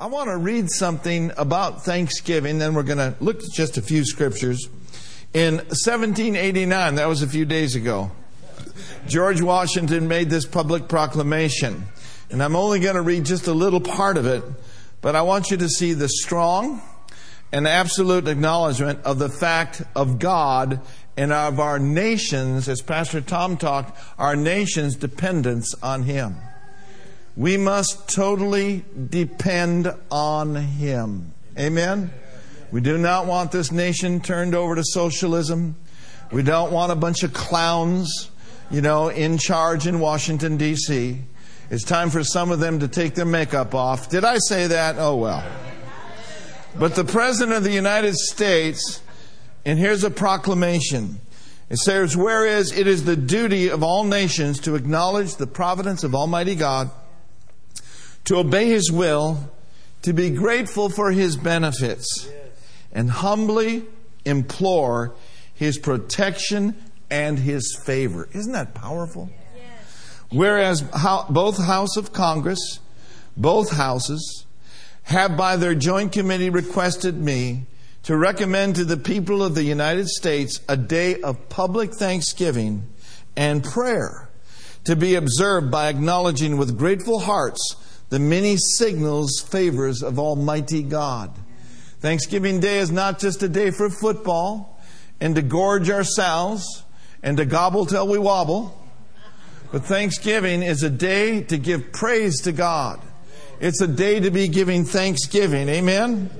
I want to read something about Thanksgiving, then we're going to look at just a few scriptures. In 1789, that was a few days ago, George Washington made this public proclamation. And I'm only going to read just a little part of it, but I want you to see the strong and absolute acknowledgement of the fact of God and of our nations, as Pastor Tom talked, our nation's dependence on Him. We must totally depend on Him. Amen? We do not want this nation turned over to socialism. We don't want a bunch of clowns, you know, in charge in Washington, D.C. It's time for some of them to take their makeup off. Did I say that? Oh, well. But the President of the United States, and here's a proclamation. It says, Whereas it is the duty of all nations to acknowledge the providence of Almighty God to obey His will, to be grateful for His benefits, and humbly implore His protection and His favor. Isn't that powerful? Whereas both House of Congress, both houses, have by their joint committee requested me to recommend to the people of the United States a day of public thanksgiving and prayer to be observed by acknowledging with grateful hearts the many signals, favors of Almighty God. Thanksgiving Day is not just a day for football and to gorge ourselves and to gobble till we wobble, but Thanksgiving is a day to give praise to God. It's a day to be giving thanksgiving. Amen?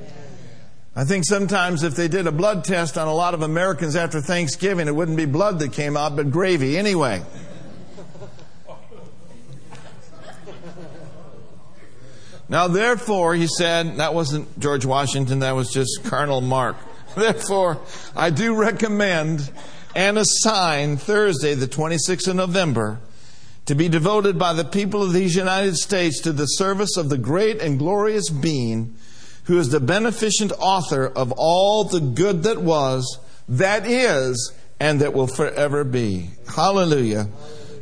I think sometimes if they did a blood test on a lot of Americans after Thanksgiving, it wouldn't be blood that came out, but gravy. Anyway. Now, therefore, he said, that wasn't George Washington, that was just Colonel Mark. Therefore, I do recommend and assign Thursday, the 26th of November, to be devoted by the people of these United States to the service of the great and glorious being who is the beneficent author of all the good that was, that is, and that will forever be. Hallelujah.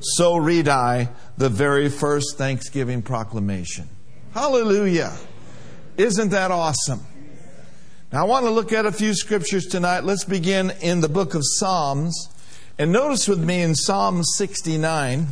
So read I the very first Thanksgiving proclamation. Hallelujah. Isn't that awesome? Now, I want to look at a few scriptures tonight. Let's begin in the book of Psalms. And notice with me in Psalm 69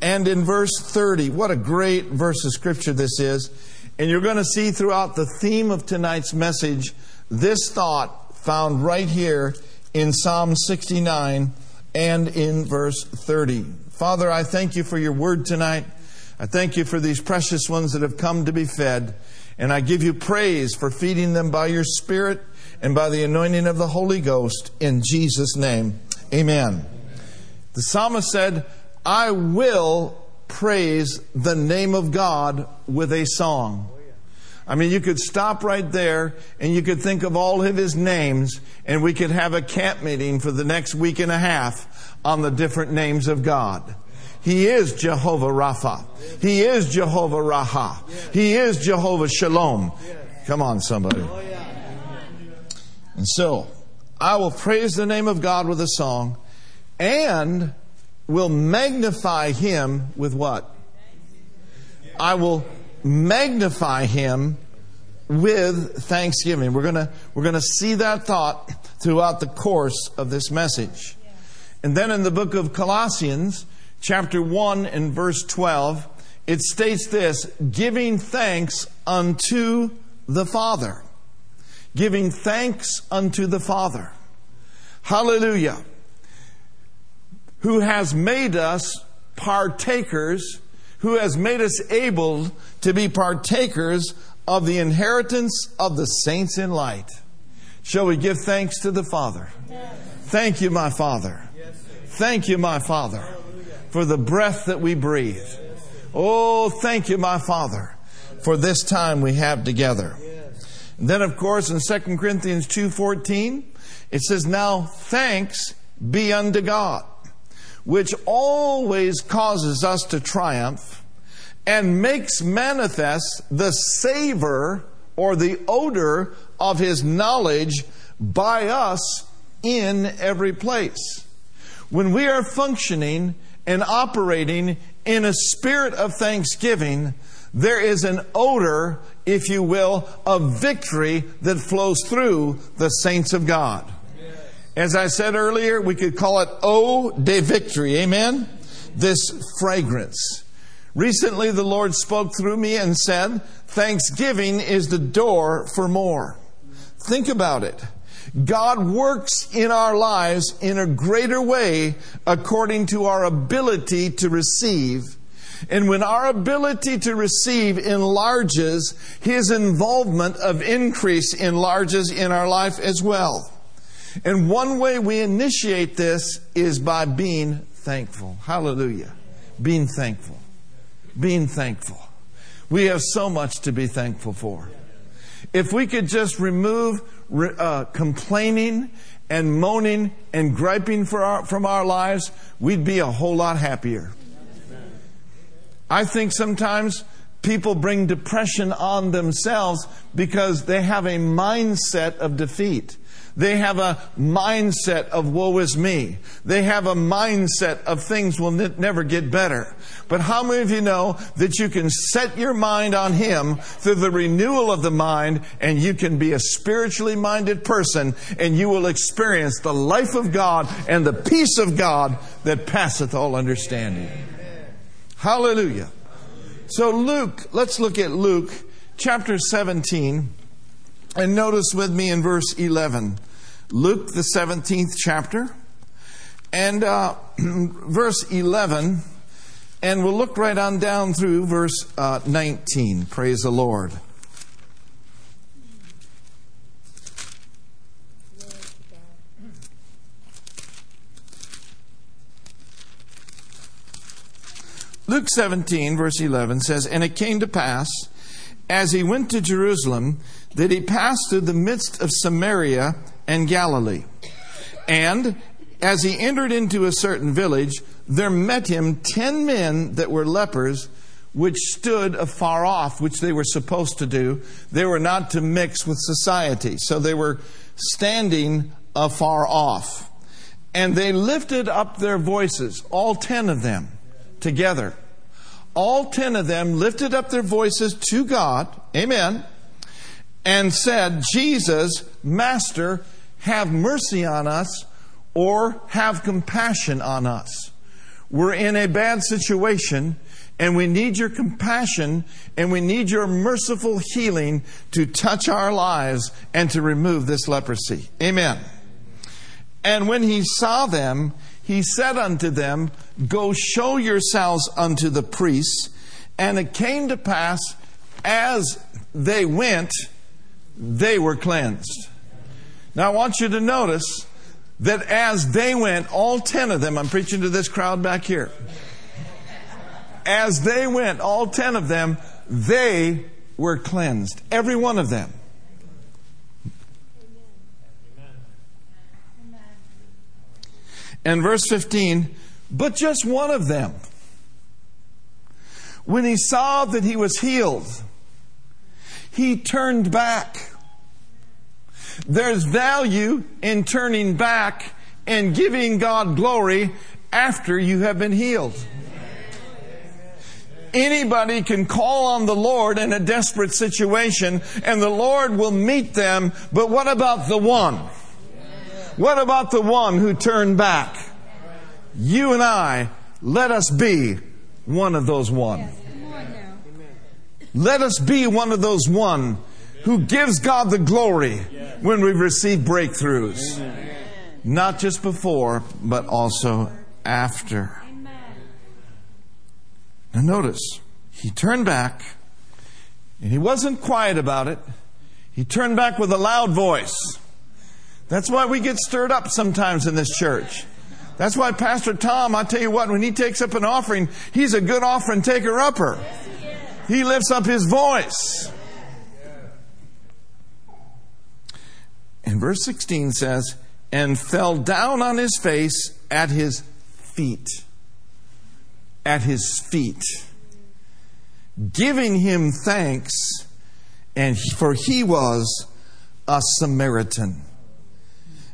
and in verse 30. What a great verse of scripture this is. And you're going to see throughout the theme of tonight's message this thought found right here in Psalm 69 and in verse 30. Father, I thank you for your word tonight. I thank you for these precious ones that have come to be fed. And I give you praise for feeding them by your Spirit and by the anointing of the Holy Ghost in Jesus' name. Amen. The psalmist said, I will praise the name of God with a song. I mean, you could stop right there and you could think of all of his names and we could have a camp meeting for the next week and a half on the different names of God. He is Jehovah Rapha. He is Jehovah Raha. He is Jehovah Shalom. Come on, somebody. And so, I will praise the name of God with a song and will magnify him with what? I will magnify him with thanksgiving. We're going to we're going to see that thought throughout the course of this message. And then in the book of Colossians, chapter 1 and verse 12, it states this giving thanks unto the Father. Giving thanks unto the Father. Hallelujah. Who has made us partakers, who has made us able to be partakers of the inheritance of the saints in light. Shall we give thanks to the Father? Thank you, my Father. Thank you, my Father for the breath that we breathe. Oh, thank you, my Father, for this time we have together. And then, of course, in 2 Corinthians 2.14, it says, Now thanks be unto God, which always causes us to triumph and makes manifest the savor or the odor of his knowledge by us in every place. When we are functioning and operating in a spirit of thanksgiving, There is an odor, if you will, of victory that flows through the saints of God. As I said earlier, we could call it eau de victory. Amen? This fragrance. Recently, the Lord spoke through me and said, Thanksgiving is the door for more. Think about it. God works in our lives in a greater way according to our ability to receive. And when our ability to receive enlarges, His involvement of increase enlarges in our life as well. And one way we initiate this is by being thankful. Hallelujah. Being thankful. Being thankful. We have so much to be thankful for. If we could just remove uh, complaining and moaning and griping our, from our lives, we'd be a whole lot happier. I think sometimes people bring depression on themselves because they have a mindset of defeat. They have a mindset of woe is me. They have a mindset of things will never get better. But how many of you know that you can set your mind on Him through the renewal of the mind and you can be a spiritually minded person and you will experience the life of God and the peace of God that passeth all understanding. Hallelujah. So Luke, let's look at Luke chapter 17 and notice with me in verse 11. Luke, the 17th chapter, and uh, verse 11, and we'll look right on down through verse uh, 19. Praise the Lord. Luke 17, verse 11 says, And it came to pass, as he went to Jerusalem, that he passed through the midst of Samaria and Galilee. And as he entered into a certain village, there met him ten men that were lepers, which stood afar off, which they were supposed to do. They were not to mix with society, so they were standing afar off. And they lifted up their voices, all ten of them together. All ten of them lifted up their voices to God, amen, and said, Jesus, Master, have mercy on us or have compassion on us. We're in a bad situation and we need your compassion and we need your merciful healing to touch our lives and to remove this leprosy. Amen. And when he saw them, he said unto them, Go show yourselves unto the priests. And it came to pass, as they went, they were cleansed. Now I want you to notice that as they went, all ten of them, I'm preaching to this crowd back here. As they went, all ten of them, they were cleansed. Every one of them. And verse 15, but just one of them, when he saw that he was healed, he turned back. There's value in turning back and giving God glory after you have been healed. Anybody can call on the Lord in a desperate situation and the Lord will meet them, but what about the one? What about the one who turned back? You and I, let us be one of those one. Let us be one of those one who gives God the glory when we receive breakthroughs. Not just before, but also after. Now notice, he turned back, and he wasn't quiet about it. He turned back with a loud voice. That's why we get stirred up sometimes in this church. That's why Pastor Tom, I tell you what, when he takes up an offering, he's a good offering taker upper. He lifts up his voice. And verse 16 says, and fell down on his face at his feet. At his feet. Giving him thanks, and for he was a Samaritan.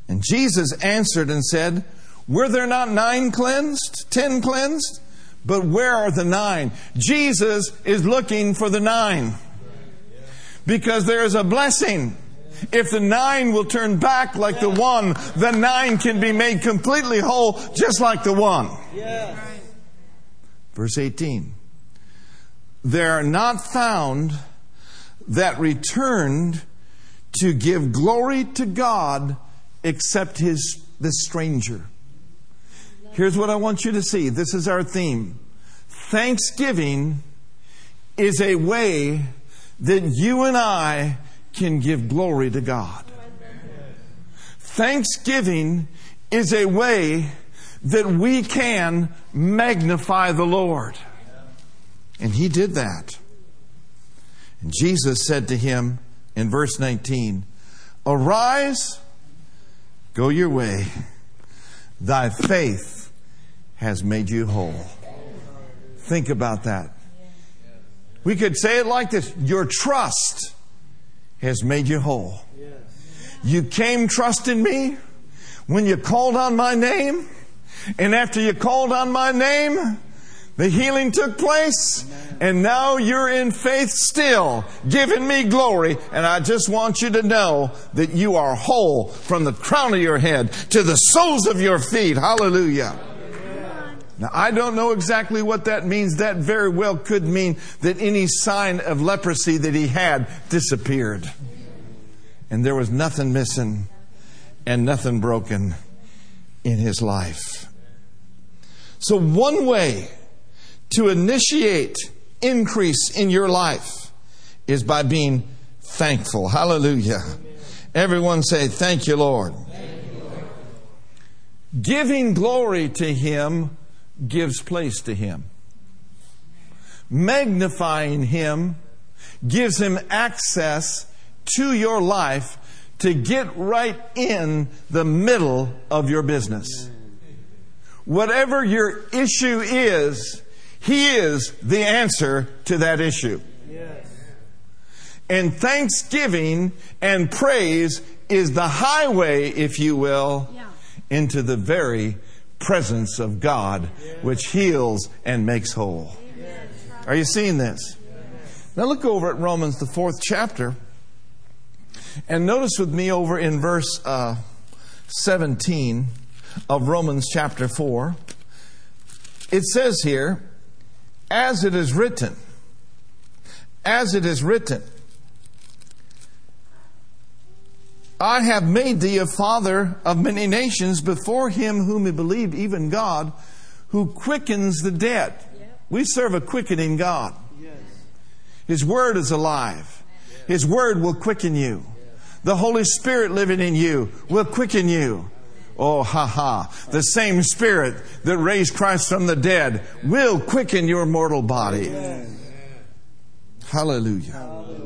And Jesus answered and said, Were there not nine cleansed, ten cleansed? But where are the nine? Jesus is looking for the nine. Because there is a blessing. If the nine will turn back like the one, the nine can be made completely whole just like the one. Verse 18. There are not found that returned to give glory to God except his the stranger. Here's what I want you to see. This is our theme. Thanksgiving is a way that you and I can give glory to God. Thanksgiving is a way that we can magnify the Lord. And he did that. And Jesus said to him in verse 19, Arise, go your way. Thy faith has made you whole. Think about that. We could say it like this Your trust has made you whole. You came trusting me when you called on my name, and after you called on my name, the healing took place, and now you're in faith still, giving me glory. And I just want you to know that you are whole from the crown of your head to the soles of your feet. Hallelujah. Now, I don't know exactly what that means. That very well could mean that any sign of leprosy that he had disappeared. And there was nothing missing and nothing broken in his life. So, one way to initiate increase in your life is by being thankful. Hallelujah. Everyone say, Thank you, Lord. Thank you, Lord. Giving glory to Him gives place to Him. Magnifying Him gives Him access to your life to get right in the middle of your business. Whatever your issue is, He is the answer to that issue. And thanksgiving and praise is the highway, if you will, into the very presence of God, which heals and makes whole. Are you seeing this? Now look over at Romans, the fourth chapter, and notice with me over in verse uh, 17 of Romans chapter 4. It says here, as it is written, as it is written, I have made thee a father of many nations before him whom he believed, even God, who quickens the dead. We serve a quickening God. His word is alive. His word will quicken you. The Holy Spirit living in you will quicken you. Oh, ha ha. The same Spirit that raised Christ from the dead will quicken your mortal body. Hallelujah. Hallelujah.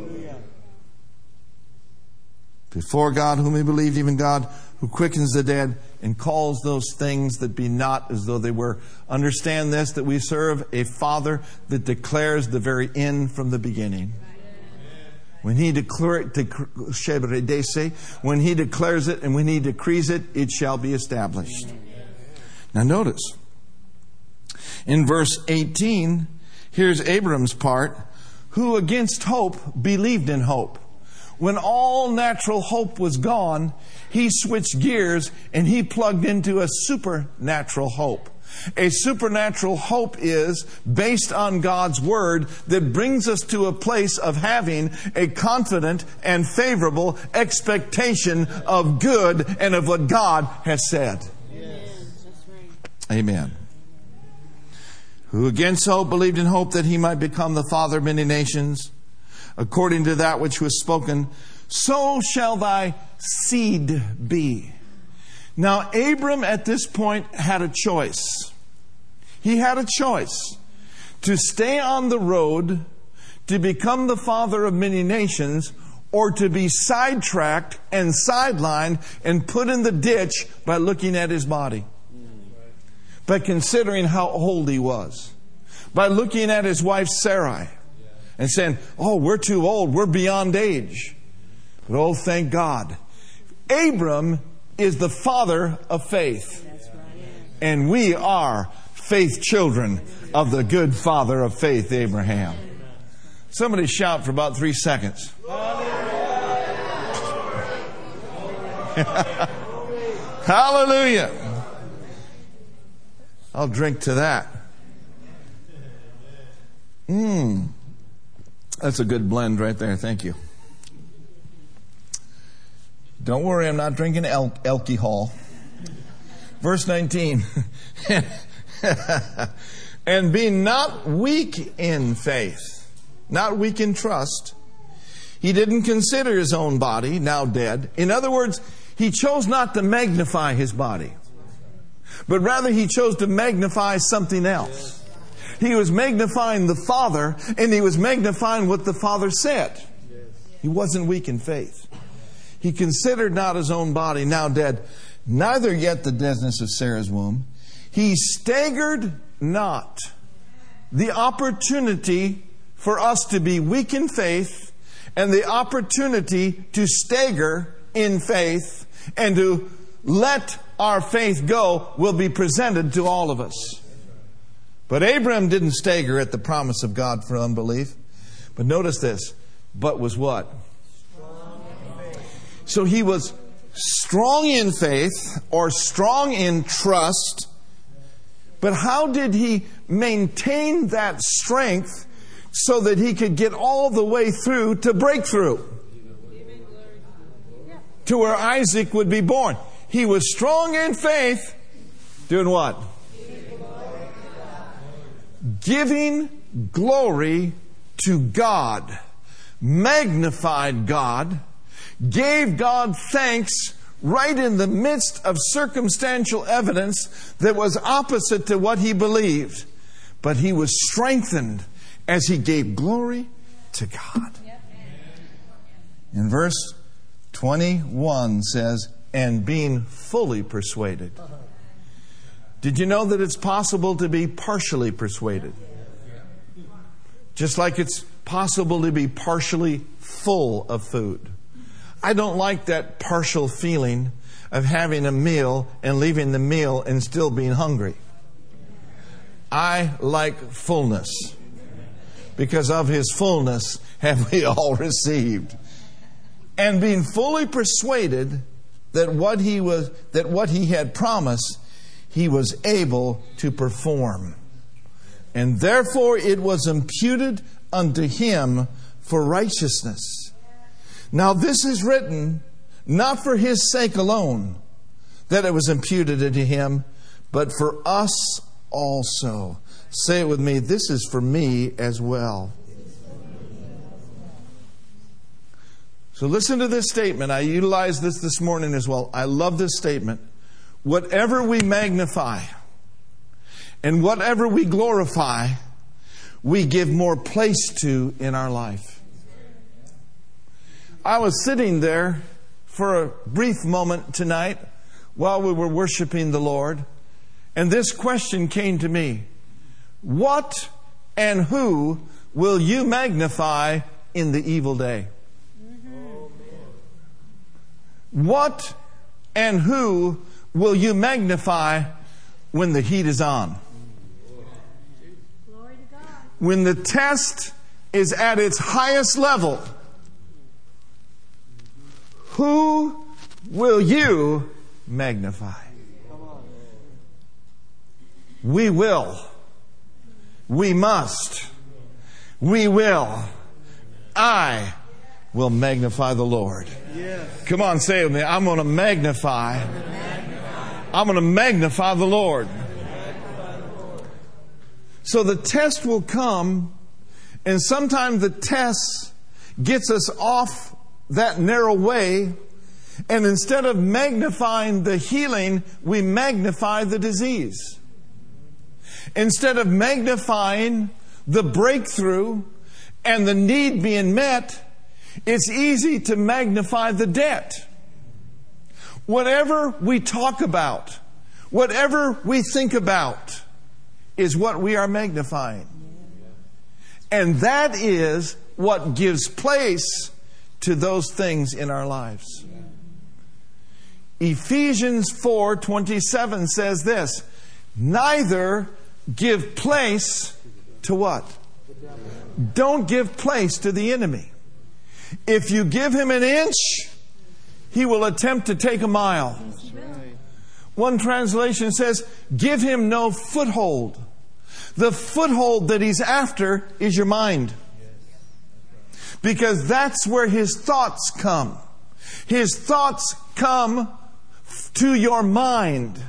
Before God, whom he believed, even God who quickens the dead and calls those things that be not as though they were. Understand this that we serve a Father that declares the very end from the beginning. When he when he declares it and when he decrees it, it shall be established. Now notice, in verse 18, here's Abram's part, who against hope believed in hope. When all natural hope was gone, he switched gears and he plugged into a supernatural hope. A supernatural hope is based on God's Word that brings us to a place of having a confident and favorable expectation of good and of what God has said. Amen. Who against hope believed in hope that he might become the father of many nations, according to that which was spoken, so shall thy seed be. Now, Abram at this point had a choice. He had a choice to stay on the road to become the father of many nations or to be sidetracked and sidelined and put in the ditch by looking at his body, by considering how old he was, by looking at his wife Sarai and saying, Oh, we're too old, we're beyond age. But oh, thank God. Abram is the father of faith. And we are faith children of the good father of faith, Abraham. Somebody shout for about three seconds. Hallelujah. I'll drink to that. Mmm. That's a good blend right there. Thank you. Don't worry, I'm not drinking el- alcohol. Verse 19. and be not weak in faith, not weak in trust, he didn't consider his own body, now dead. In other words, he chose not to magnify his body, but rather he chose to magnify something else. He was magnifying the Father, and he was magnifying what the Father said. He wasn't weak in faith. He considered not his own body, now dead, neither yet the deadness of Sarah's womb. He staggered not the opportunity for us to be weak in faith and the opportunity to stagger in faith and to let our faith go will be presented to all of us. But Abraham didn't stagger at the promise of God for unbelief. But notice this, but was what? Strong in faith. So he was strong in faith or strong in trust. But how did he maintain that strength so that he could get all the way through to breakthrough? To where Isaac would be born. He was strong in faith, doing what? Giving glory to God, magnified God, gave God thanks right in the midst of circumstantial evidence that was opposite to what he believed. But he was strengthened as he gave glory to God. In verse 21 says, and being fully persuaded. Did you know that it's possible to be partially persuaded? Just like it's possible to be partially full of food. I don't like that partial feeling of having a meal and leaving the meal and still being hungry. I like fullness. Because of his fullness have we all received. And being fully persuaded that what he was that what he had promised he was able to perform. And therefore it was imputed unto him for righteousness. Now this is written not for his sake alone that it was imputed unto him, but for us also. Say it with me. This is for me as well. So listen to this statement. I utilized this this morning as well. I love this statement. Whatever we magnify and whatever we glorify, we give more place to in our life. I was sitting there for a brief moment tonight while we were worshiping the Lord, and this question came to me What and who will you magnify in the evil day? Mm-hmm. What and who will you magnify when the heat is on? When the test is at its highest level, who will you magnify? We will. We must. We will. I will magnify the Lord. Yes. Come on, say it with me. I'm going to magnify. I'm going to magnify the Lord. So the test will come, and sometimes the test gets us off that narrow way, and instead of magnifying the healing, we magnify the disease. Instead of magnifying the breakthrough and the need being met, it's easy to magnify the debt. Whatever we talk about, whatever we think about, is what we are magnifying. And that is what gives place to those things in our lives. Ephesians 4:27 says this, neither give place to what? Don't give place to the enemy. If you give him an inch, he will attempt to take a mile. One translation says, give him no foothold. The foothold that he's after is your mind. Because that's where his thoughts come. His thoughts come to your mind.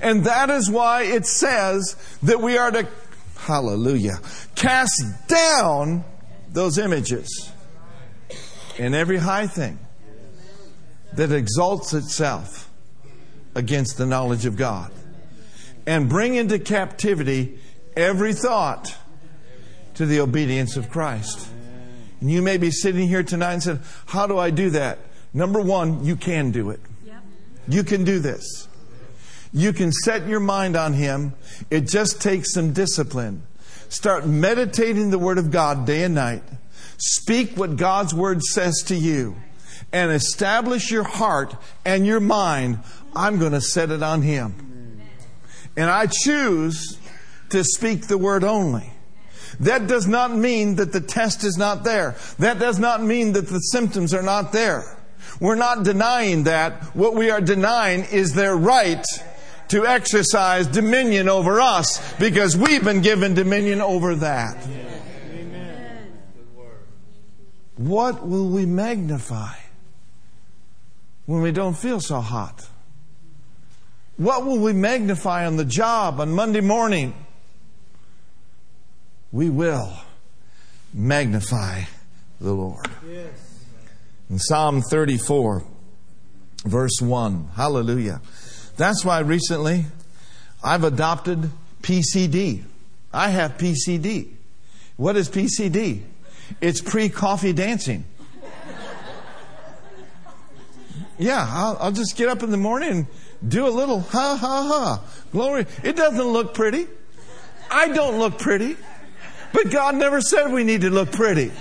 And that is why it says that we are to, hallelujah, cast down those images and every high thing that exalts itself against the knowledge of God and bring into captivity every thought to the obedience of Christ. And you may be sitting here tonight and said, How do I do that? Number one, you can do it. You can do this. You can set your mind on Him. It just takes some discipline. Start meditating the Word of God day and night. Speak what God's Word says to you. And establish your heart and your mind. I'm going to set it on Him. And I choose to speak the Word only. That does not mean that the test is not there. That does not mean that the symptoms are not there. We're not denying that. What we are denying is their right to exercise dominion over us because we've been given dominion over that. Amen. What will we magnify when we don't feel so hot? What will we magnify on the job on Monday morning? We will magnify the Lord. Yes. In Psalm 34, verse 1, hallelujah. That's why recently I've adopted PCD. I have PCD. What is PCD? It's pre coffee dancing. Yeah, I'll, I'll, just get up in the morning and do a little ha ha ha. Glory. It doesn't look pretty. I don't look pretty. But God never said we need to look pretty.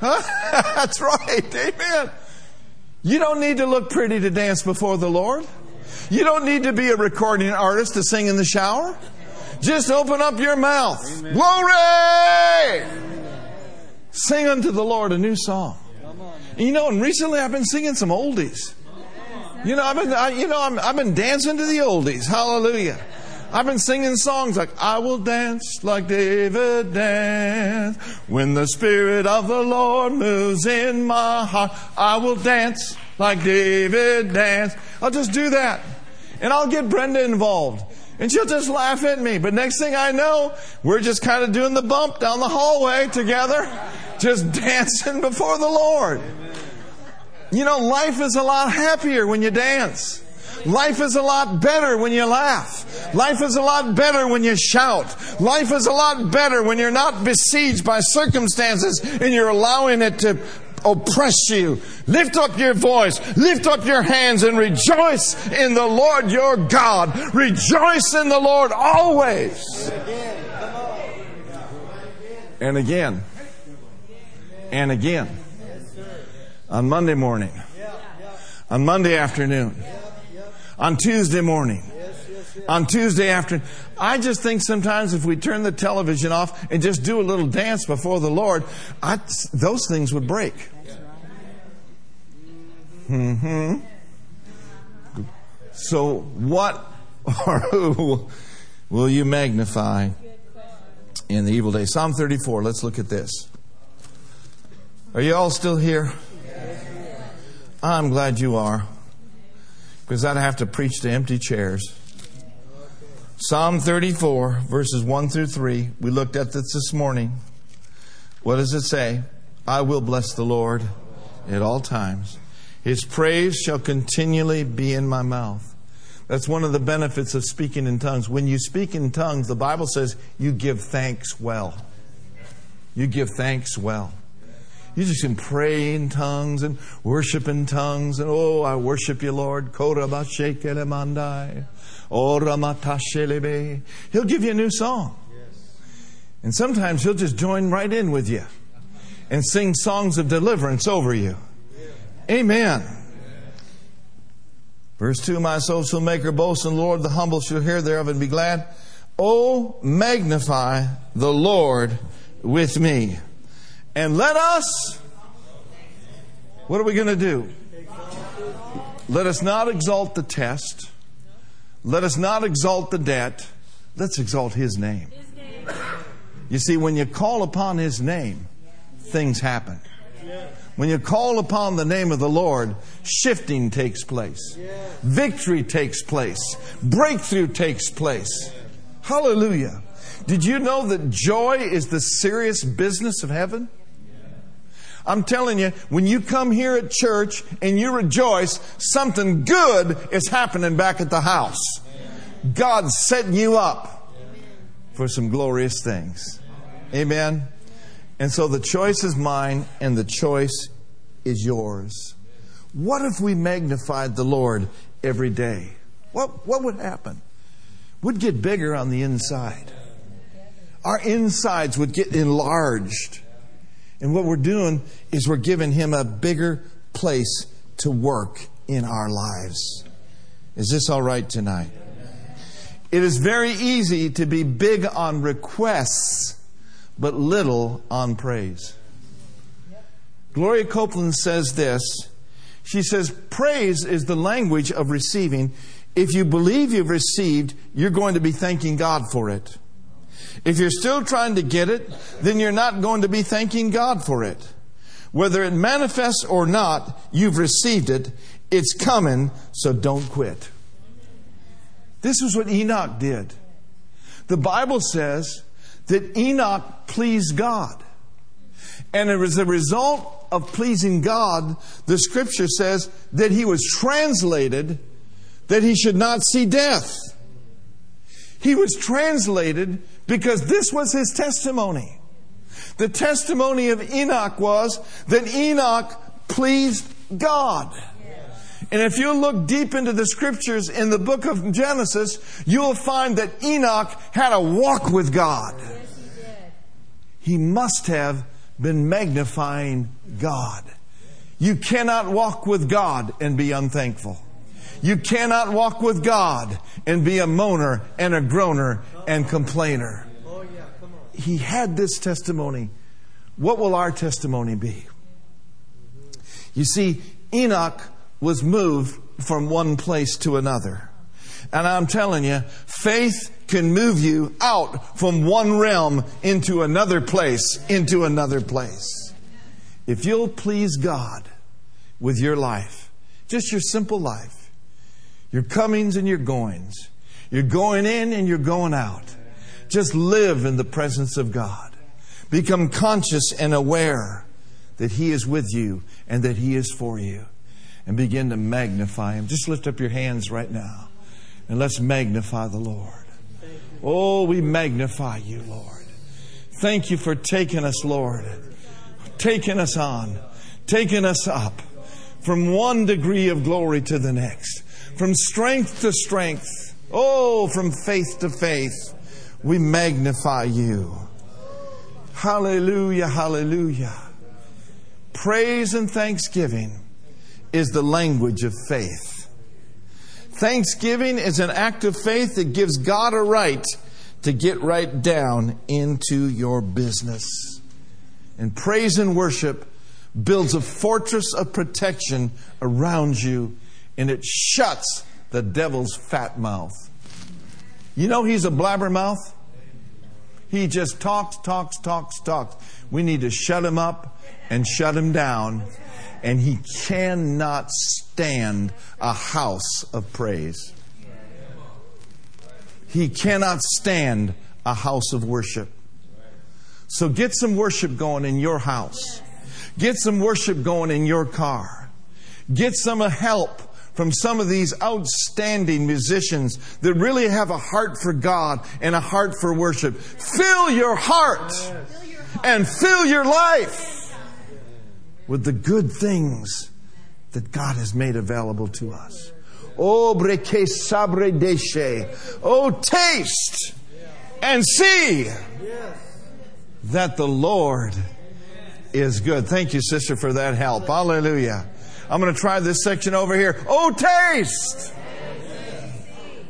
Huh? That's right. Amen. You don't need to look pretty to dance before the Lord. You don't need to be a recording artist to sing in the shower. Just open up your mouth. Amen. Glory! Sing unto the Lord a new song. You know, and recently I've been singing some oldies. You know, I've been, I, you know, i have been dancing to the oldies. Hallelujah. I've been singing songs like, I will dance like David danced. When the Spirit of the Lord moves in my heart, I will dance like David danced. I'll just do that. And I'll get Brenda involved. And she'll just laugh at me. But next thing I know, we're just kind of doing the bump down the hallway together, just dancing before the Lord. You know, life is a lot happier when you dance. Life is a lot better when you laugh. Life is a lot better when you shout. Life is a lot better when you're not besieged by circumstances and you're allowing it to oppress you. Lift up your voice, lift up your hands, and rejoice in the Lord your God. Rejoice in the Lord always. And again. And again. On Monday morning. On Monday afternoon. On Tuesday morning on Tuesday afternoon. I just think sometimes if we turn the television off and just do a little dance before the Lord, I, those things would break. Hmm. So, what or who will you magnify in the evil day? Psalm 34. Let's look at this. Are you all still here? I'm glad you are. Because I'd have to preach to empty chairs. Psalm 34, verses 1 through 3. We looked at this this morning. What does it say? I will bless the Lord at all times. His praise shall continually be in my mouth. That's one of the benefits of speaking in tongues. When you speak in tongues, the Bible says you give thanks well. You give thanks well. You just can pray in tongues and worship in tongues and oh, I worship you, Lord. Oh, he'll give you a new song. And sometimes he'll just join right in with you and sing songs of deliverance over you. Amen. Verse 2 My soul shall make her boast in the Lord, the humble shall hear thereof and be glad. Oh, magnify the Lord with me. And let us, what are we going to do? Let us not exalt the test. Let us not exalt the debt. Let's exalt His name. You see, when you call upon His name, things happen. When you call upon the name of the Lord, shifting takes place, victory takes place, breakthrough takes place. Hallelujah. Did you know that joy is the serious business of heaven? I'm telling you, when you come here at church and you rejoice, something good is happening back at the house. God's setting you up for some glorious things. Amen. And so the choice is mine and the choice is yours. What if we magnified the Lord every day? What, what would happen? We'd get bigger on the inside. Our insides would get enlarged. And what we're doing is we're giving Him a bigger place to work in our lives. Is this all right tonight? It is very easy to be big on requests, but little on praise. Gloria Copeland says this. She says, Praise is the language of receiving. If you believe you've received, you're going to be thanking God for it. If you're still trying to get it, then you're not going to be thanking God for it. Whether it manifests or not, you've received it. It's coming, so don't quit. This is what Enoch did. The Bible says that Enoch pleased God. And as a result of pleasing God, the scripture says that he was translated that he should not see death. He was translated because this was his testimony. The testimony of Enoch was that Enoch pleased God. And if you look deep into the scriptures in the book of Genesis, you'll find that Enoch had a walk with God. He must have been magnifying God. You cannot walk with God and be unthankful. You cannot walk with God and be a moaner and a groaner and complainer. He had this testimony. What will our testimony be? You see, Enoch was moved from one place to another. And I'm telling you, faith can move you out from one realm into another place, into another place. If you'll please God with your life, just your simple life, your comings and your goings, you're going in and you're going out. Just live in the presence of God. Become conscious and aware that He is with you and that He is for you. And begin to magnify Him. Just lift up your hands right now and let's magnify the Lord. Oh, we magnify you, Lord. Thank you for taking us, Lord, taking us on, taking us up from one degree of glory to the next, from strength to strength. Oh, from faith to faith. We magnify you. Hallelujah, hallelujah. Praise and thanksgiving is the language of faith. Thanksgiving is an act of faith that gives God a right to get right down into your business. And praise and worship builds a fortress of protection around you and it shuts the devil's fat mouth. You know he's a blabbermouth? He just talks, talks, talks, talks. We need to shut him up and shut him down and he cannot stand a house of praise. He cannot stand a house of worship. So get some worship going in your house. Get some worship going in your car. Get some help from some of these outstanding musicians that really have a heart for God and a heart for worship. Fill your heart and fill your life with the good things that God has made available to us. Oh, breke sabre deshe. Oh, taste and see that the Lord is good. Thank you, sister, for that help. Hallelujah. I'm going to try this section over here. Oh, taste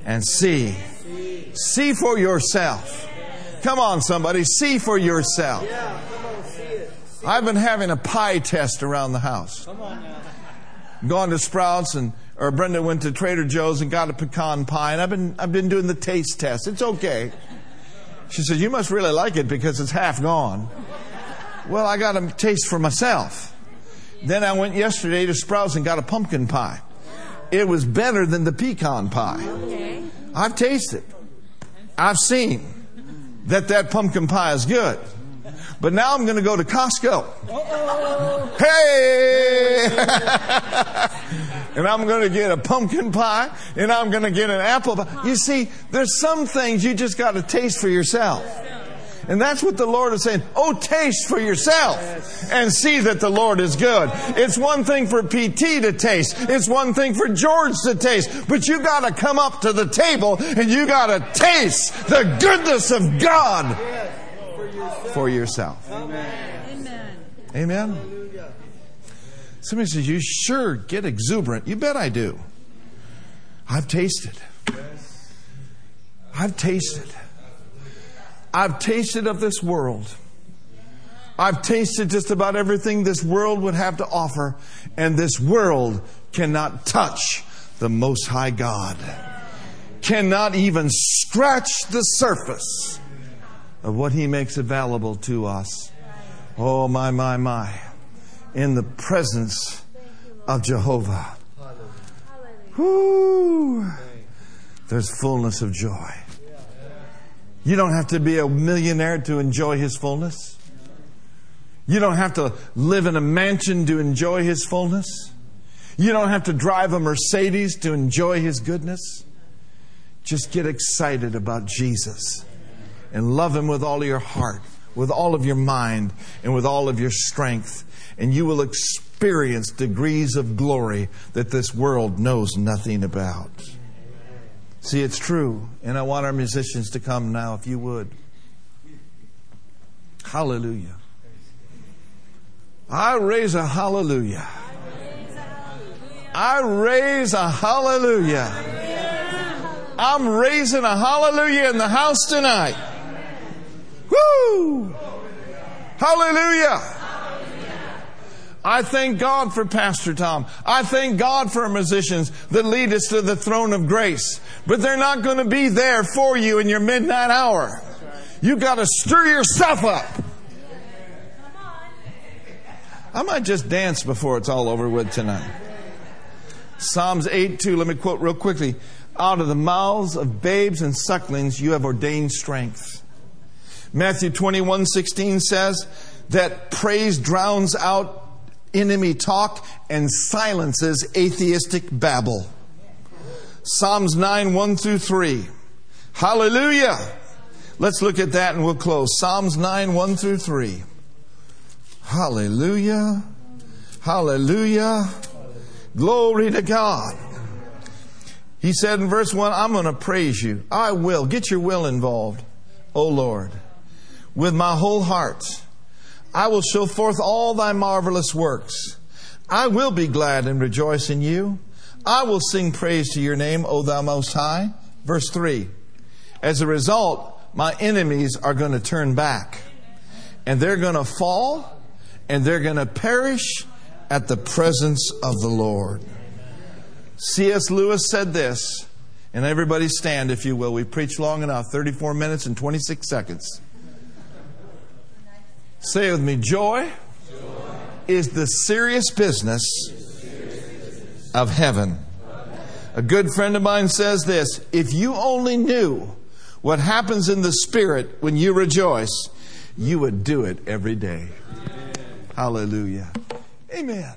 and see. See for yourself. Come on, somebody, see for yourself. I've been having a pie test around the house. Gone to Sprouts and or Brenda went to Trader Joe's and got a pecan pie, and I've been I've been doing the taste test. It's okay. She said, "You must really like it because it's half gone." Well, I got a taste for myself. Then I went yesterday to Sprouts and got a pumpkin pie. It was better than the pecan pie. Okay. I've tasted. I've seen that that pumpkin pie is good. But now I'm going to go to Costco. Uh-oh. Hey! and I'm going to get a pumpkin pie and I'm going to get an apple pie. You see, there's some things you just got to taste for yourself. And that's what the Lord is saying. Oh, taste for yourself and see that the Lord is good. It's one thing for PT to taste. It's one thing for George to taste. But you gotta come up to the table and you gotta taste the goodness of God for yourself. Amen. Amen. Somebody says, You sure get exuberant. You bet I do. I've tasted. I've tasted. I've tasted of this world. I've tasted just about everything this world would have to offer, and this world cannot touch the Most High God. Cannot even scratch the surface of what He makes available to us. Oh, my, my, my. In the presence of Jehovah. Whoo! There's fullness of joy. You don't have to be a millionaire to enjoy His fullness. You don't have to live in a mansion to enjoy His fullness. You don't have to drive a Mercedes to enjoy His goodness. Just get excited about Jesus and love Him with all your heart, with all of your mind, and with all of your strength. And you will experience degrees of glory that this world knows nothing about. See, it's true. And I want our musicians to come now, if you would. Hallelujah. I raise a hallelujah. I raise a hallelujah. I'm raising a hallelujah in the house tonight. Woo! Hallelujah. I thank God for Pastor Tom. I thank God for musicians that lead us to the throne of grace. But they're not going to be there for you in your midnight hour. You've got to stir yourself up. I might just dance before it's all over with tonight. Psalms 8 2, let me quote real quickly. Out of the mouths of babes and sucklings you have ordained strength. Matthew 21 16 says that praise drowns out enemy talk and silences atheistic babble. Psalms 9, 1 through 3. Hallelujah. Let's look at that and we'll close. Psalms 9, 1 through 3. Hallelujah. Hallelujah. Glory to God. He said in verse 1, I'm going to praise you. I will. Get your will involved, O Lord, with my whole heart. I will show forth all thy marvelous works. I will be glad and rejoice in you. I will sing praise to your name, O thou most high. Verse 3. As a result, my enemies are going to turn back. And they're going to fall and they're going to perish at the presence of the Lord. C.S. Lewis said this, and everybody stand if you will. We preached long enough 34 minutes and 26 seconds. Say with me joy, joy. is the serious business of heaven. A good friend of mine says this if you only knew what happens in the spirit when you rejoice, you would do it every day. Hallelujah. Amen.